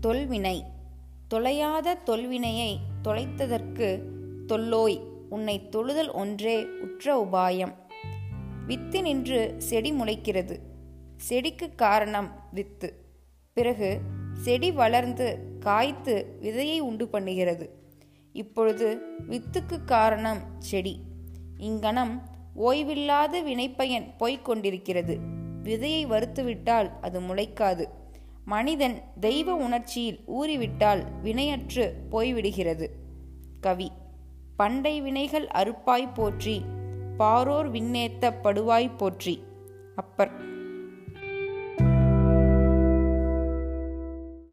தொல்வினை. தொலையாத தொல்வினையை தொலைத்ததற்கு தொல்லோய் உன்னை தொழுதல் ஒன்றே உற்ற உபாயம். வித்து நின்று செடி முளைக்கிறது. செடிக்கு காரணம் வித்து. பிறகு செடி வளர்ந்து காய்த்து விதையை உண்டு பண்ணுகிறது. இப்பொழுது வித்துக்கு காரணம் செடி. இங்கனம் ஓய்வில்லாத வினைப்பயன் போய்க் கொண்டிருக்கிறது. விதையை வறுத்துவிட்டால் அது முளைக்காது. மனிதன் தெய்வ உணர்ச்சியில் ஊறிவிட்டால் வினையற்று போய்விடுகிறது. கவி பண்டை வினைகள் அறுப்பாய் போற்றி பாரோர் விண்ணேத்த படுவாய் போற்றி. அப்பர்